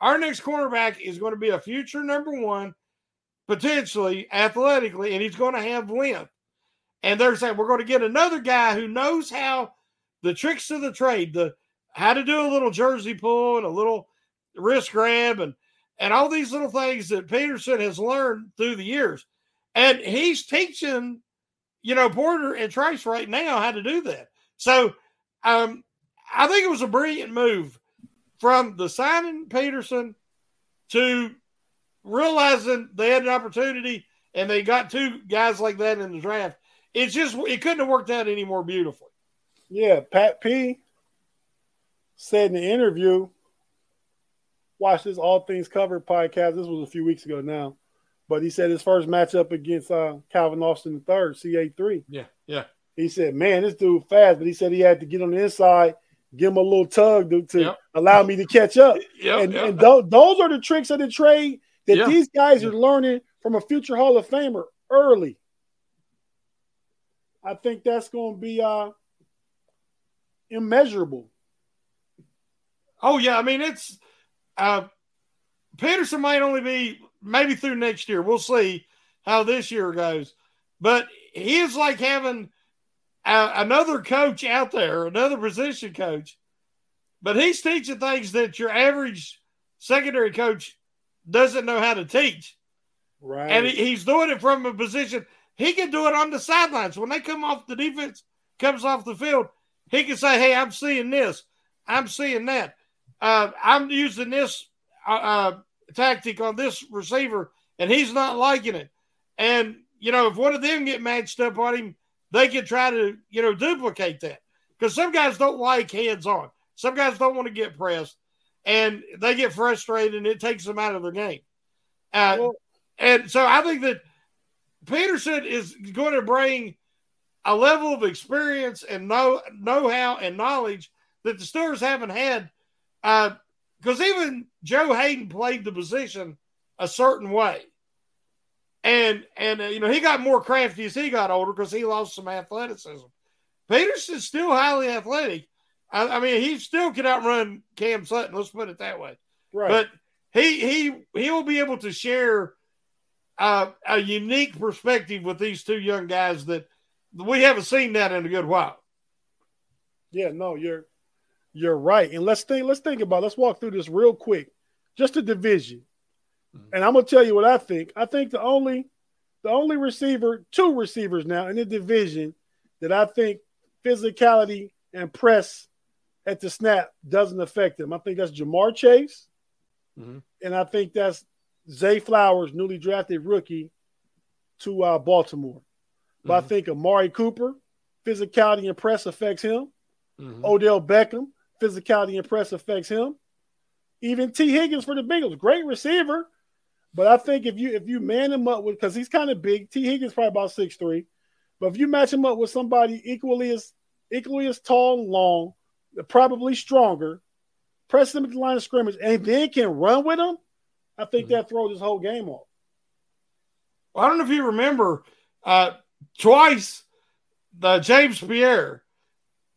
our next cornerback is going to be a future number one, potentially athletically, and he's going to have length. And they're saying we're going to get another guy who knows how the tricks of the trade, the how to do a little jersey pull and a little wrist grab and and all these little things that Peterson has learned through the years. And he's teaching, you know, Porter and Trice right now how to do that. So um, I think it was a brilliant move from the signing Peterson to realizing they had an opportunity and they got two guys like that in the draft. It's just it couldn't have worked out any more beautifully. Yeah, Pat P said in the interview, watch this All Things Covered podcast. This was a few weeks ago now. But he said his first matchup against uh, Calvin Austin the third, CA3. Yeah, yeah. He said, man, this dude fast, but he said he had to get on the inside – give him a little tug to, to yep. allow me to catch up. Yep, and, yep. and th- those are the tricks of the trade that these guys are learning from a future Hall of Famer early. I think that's going to be uh, immeasurable. Oh yeah, I mean it's uh, Peterson might only be maybe through next year. We'll see how this year goes, but he is like having uh, another coach out there, another position coach, but he's teaching things that your average secondary coach doesn't know how to teach. Right. And he, he's doing it from a position he can do it on the sidelines. When they come off the defense, comes off the field, he can say, Hey, I'm seeing this. I'm seeing that. Uh, I'm using this uh, uh, tactic on this receiver, and he's not liking it. And, you know, if one of them get matched up on him, they can try to, you know, duplicate that. Because some guys don't like hands on. Some guys don't want to get pressed and they get frustrated and it takes them out of the game. Uh, well, and so I think that Peterson is going to bring a level of experience and know know how and knowledge that the Steelers haven't had. Because uh, even Joe Haden played the position a certain way. And and uh, you know he got more crafty as he got older because he lost some athleticism. Peterson's still highly athletic. I, I, mean, he still can outrun Cam Sutton. Let's put it that way. Right. But he he he will be able to share uh, a unique perspective with these two young guys that we haven't seen that in a good while. Yeah, no, you're you're right. And let's think let's think about it. let's walk through this real quick. Just a division. Mm-hmm. And I'm gonna tell you what I think. I think the only the only receiver, two receivers now in the division that I think physicality and press at the snap doesn't affect them. I think that's Ja'Marr Chase, mm-hmm. and I think that's Zay Flowers, newly drafted rookie to uh, Baltimore. But mm-hmm. I think Amari Cooper, physicality and press affects him. Mm-hmm. Odell Beckham, physicality and press affects him. Even Tee Higgins for the Bengals, great receiver, but I think if you if you man him up with because he's kind of big, Tee Higgins probably about six three, but if you match him up with somebody equally as equally as tall and long, probably stronger, press him at the line of scrimmage, and then can run with him, I think mm-hmm. that throws his whole game off. Well, I don't know if you remember, uh, twice the James Pierre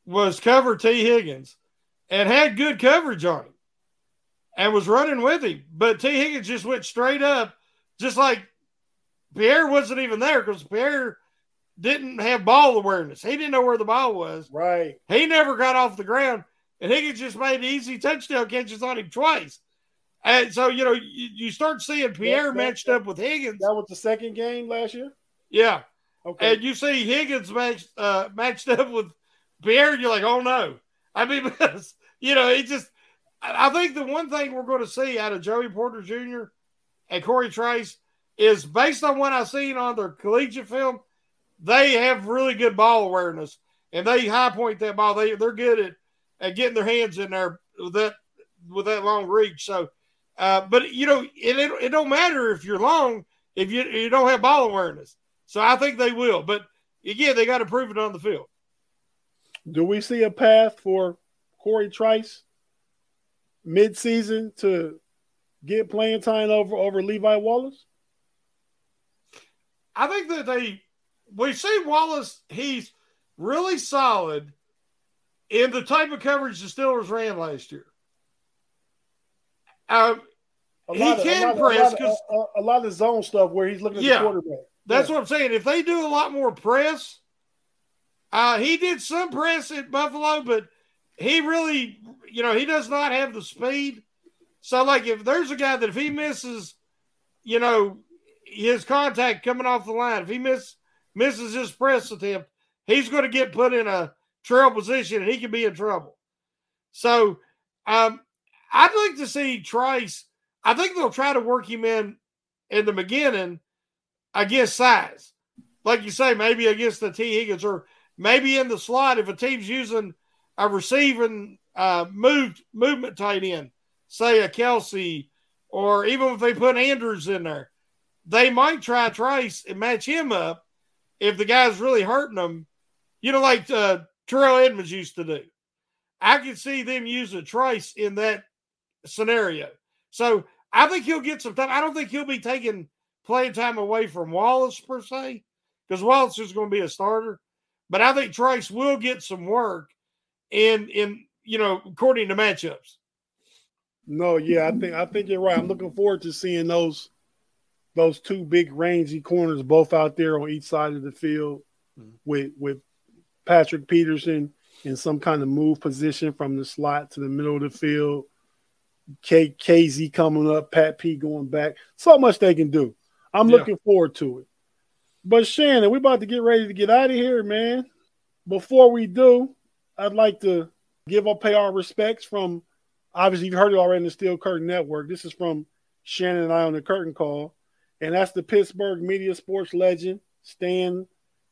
was covered Tee Higgins and had good coverage on him and was running with him. But Tee Higgins just went straight up, just like Pierre wasn't even there because Pierre didn't have ball awareness. He didn't know where the ball was. Right. He never got off the ground. And Higgins just made easy touchdown catches on him twice. And so, you know, you, you start seeing Pierre that- matched up with Higgins. That was the second game last year. Yeah. Okay. And you see Higgins matched uh, matched up with Pierre, and you're like, oh no. I mean, because, you know, it just, I think the one thing we're going to see out of Joey Porter Jr. and Corey Trice is based on what I've seen on their collegiate film, they have really good ball awareness and they high point that ball. They, they're good at, at getting their hands in there with that, with that long reach. So, uh, but you know, it, it, it don't matter if you're long if you, you don't have ball awareness. So I think they will. But again, they got to prove it on the field. Do we see a path for Corey Trice mid-season to get playing time over over Levi Wallace? I think that they we see Wallace. He's really solid in the type of coverage the Steelers ran last year. Um, A he of- can a press a lot, because of, a, a lot of zone stuff where he's looking at Yeah. the quarterback. that's what I'm saying. If they do a lot more press, uh, he did some press at Buffalo, but he really, you know, he does not have the speed. So, like, if there's a guy that if he misses, you know, his contact coming off the line, if he miss misses his press attempt, he's going to get put in a trail position and he can be in trouble. So, um, I'd like to see Trice. I think they'll try to work him in in the beginning against size. Like you say, maybe against the Tee Higgins or maybe in the slot if a team's using a receiving uh, moved movement tight end, say a Kelce, or even if they put Andrews in there, they might try Trice and match him up if the guy's really hurting them. You know, like uh, Terrell Edmunds used to do. I could see them using Trice in that scenario. So I think he'll get some time. I don't think he'll be taking playing time away from Wallace per se, because Wallace is going to be a starter. But I think Trice will get some work in in you know according to matchups. No, yeah, I think I think you're right. I'm looking forward to seeing those those two big rangy corners both out there on each side of the field mm-hmm. with with Patrick Peterson in some kind of move position from the slot to the middle of the field. K KZ coming up, Pat P going back. So much they can do. I'm Yeah. looking forward to it. But Shannon, we're about to get ready to get out of here, man. Before we do, I'd like to give up pay our respects from obviously you've heard it already in the Steel Curtain Network. This is from Shannon and I on the curtain call. And that's the Pittsburgh media sports legend, Stan.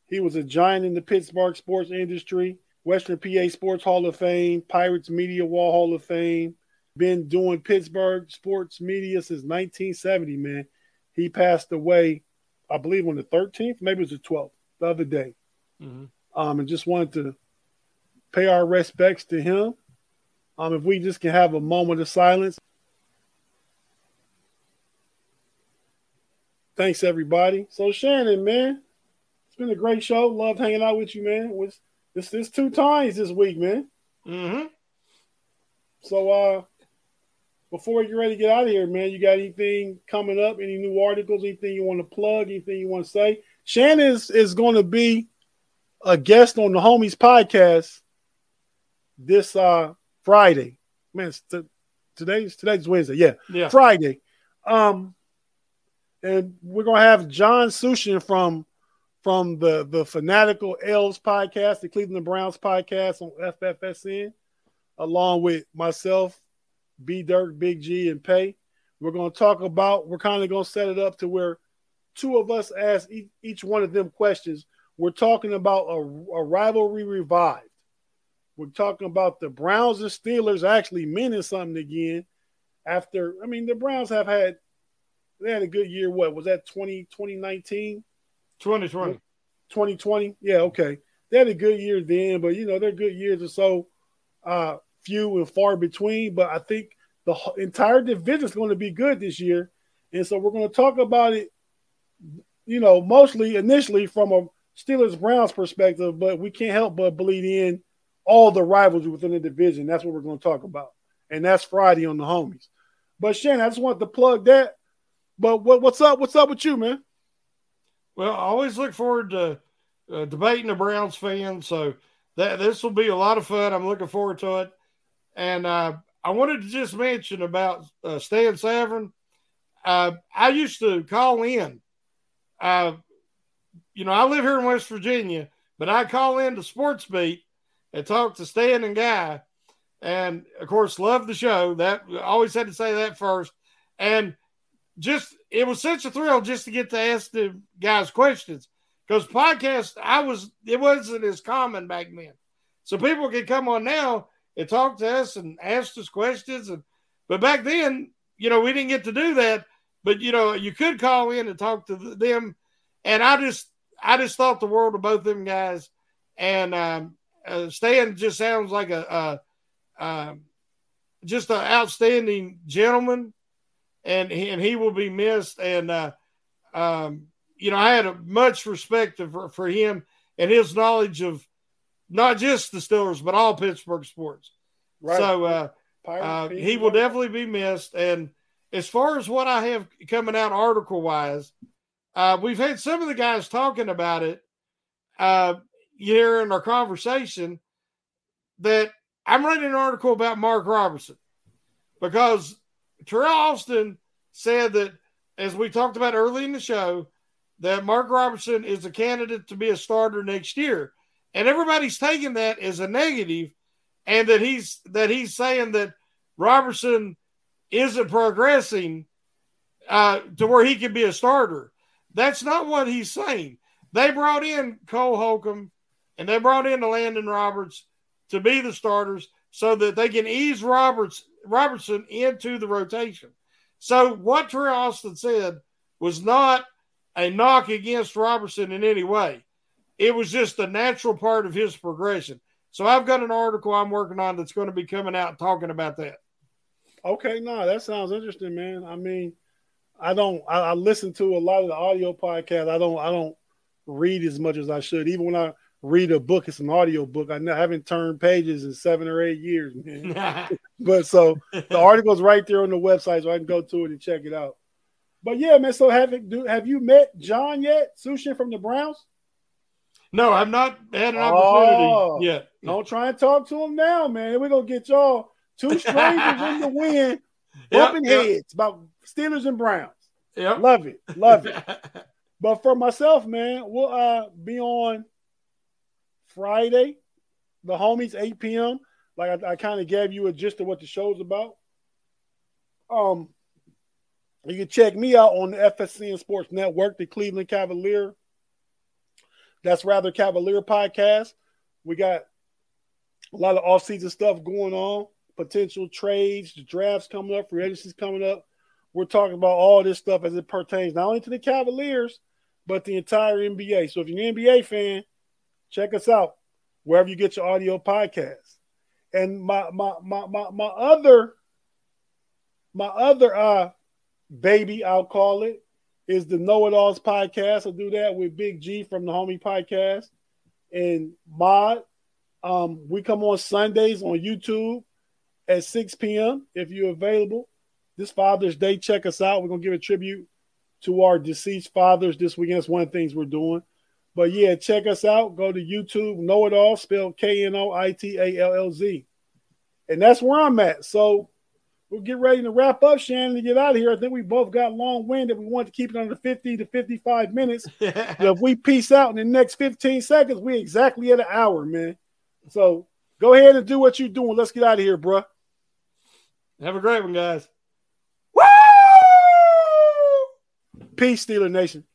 He was a giant in the Pittsburgh sports industry, Western PA Sports Hall of Fame, Pirates Media Wall Hall of Fame. Been doing Pittsburgh sports media since 1970, man. He passed away, I believe, on the 13th, maybe it was the 12th, the other day. Um, and just wanted to pay our respects to him. Um, if we just can have a moment of silence. Thanks, everybody. So, Shannon, man, it's been a great show. Loved hanging out with you, man. It was this this two times this week, man. Mm-hmm. So, uh, before we get ready to get out of here, man, you got anything coming up? Any new articles? Anything you want to plug? Anything you want to say? Shannon is, is going to be a guest on the Homies podcast this uh Friday. Man, t- today's today's Wednesday. Yeah, Yeah. Friday. Um, and we're gonna have John Sushin from from the the Fanatical Elves podcast, the Cleveland Browns podcast on FFSN, along with myself, B Dirk, Big G, and Pay. We're gonna talk about. We're kind of gonna set it up to where two of us ask each, each one of them questions. We're talking about a, a rivalry revived. We're talking about the Browns and Steelers actually meaning something again. After, I mean, the Browns have had they had a good year. What was that 20, 2019? 2020. 2020? Yeah, okay. They had a good year then, but you know, their good years are so uh few and far between. But I think the entire division is going to be good this year. And so we're going to talk about it, you know, mostly initially from a Steelers Browns perspective, but we can't help but bleed in all the rivals within the division. That's what we're going to talk about. And that's Friday on the homies. But Shannon, I just wanted to plug that. But what, what's up? What's up with you, man? Well, I always look forward to uh, debating the Browns fans. So that this will be a lot of fun. I'm looking forward to it. And uh, I wanted to just mention about uh, Stan Savran. Uh, I used to call in. Uh, you know, I live here in West Virginia, but I call in to Sports Beat and talk to Stan and Guy, and of course, love the show. That always had to say that first, and just it was such a thrill just to get to ask the guys questions. Because podcast I was it wasn't as common back then, so people could come on now and talk to us and ask us questions, and but back then, you know, we didn't get to do that. But you know, you could call in and talk to them, and I just I just thought the world of both of them guys, and um, uh, Stan just sounds like a, a, a just an outstanding gentleman and he, and he will be missed. And uh, um, you know, I had a much respect for, for him and his knowledge of not just the Steelers but all Pittsburgh sports. Right. So uh, uh, he will definitely be missed. And as far as what I have coming out article wise, uh, we've had some of the guys talking about it uh, here in our conversation that I'm writing an article about Mark Robertson because Teryl Austin said that, as we talked about early in the show, that Mark Robertson is a candidate to be a starter next year, and everybody's taking that as a negative, and that he's that he's saying that Robertson isn't progressing uh, to where he can be a starter. That's not what he's saying. They brought in Cole Holcomb and they brought in the Landon Roberts to be the starters so that they can ease Roberts Robertson into the rotation. So what Trey Austin said was not a knock against Robertson in any way. It was just a natural part of his progression. So I've got an article I'm working on that's going to be coming out talking about that. Okay, no, that sounds interesting, man. I mean, I don't I, I listen to a lot of the audio podcasts. I don't I don't read as much as I should. Even when I read a book. It's an audio book. I haven't turned pages in seven or eight years, man. but so the article's right there on the website, so I can go to it and check it out. But yeah, man. So have it, do have you met John yet? Sushin from the Browns? No, I've not had an opportunity oh, yet. Don't try and talk to him now, man. We're gonna get y'all two strangers in the wind, bumping yep, heads about Steelers and Browns. Yeah, love it, love it. but for myself, man, we'll uh, be on Friday, the homies, 8 p.m. Like I, I kind of gave you a gist of what the show's about. Um, you can check me out on the FSCN Sports Network, the Cleveland Cavalier. That's rather Cavalier podcast. We got a lot of off-season stuff going on, potential trades, the drafts coming up, free agencies coming up. We're talking about all this stuff as it pertains not only to the Cavaliers, but the entire NBA. So if you're an NBA fan, Check us out wherever you get your audio podcast. And my my my my, my other my other uh baby, I'll call it, is the Know It Alls podcast. I'll do that with Big G from the Homie Podcast and Mod. Um, we come on Sundays on YouTube at 6 p.m. if you're available. This Father's Day, check us out. We're gonna give a tribute to our deceased fathers this weekend. That's one of the things we're doing. But yeah, check us out. Go to YouTube, Know It All, spelled K N O I T A L L Z. And that's where I'm at. So we'll get ready to wrap up, Shannon, to get out of here. I think we both got long winded. We want to keep it under 50 to 55 minutes. if we peace out in the next 15 seconds, we exactly at an hour, man. So go ahead and do what you're doing. Let's get out of here, bro. Have a great one, guys. Woo! Peace, Steeler Nation.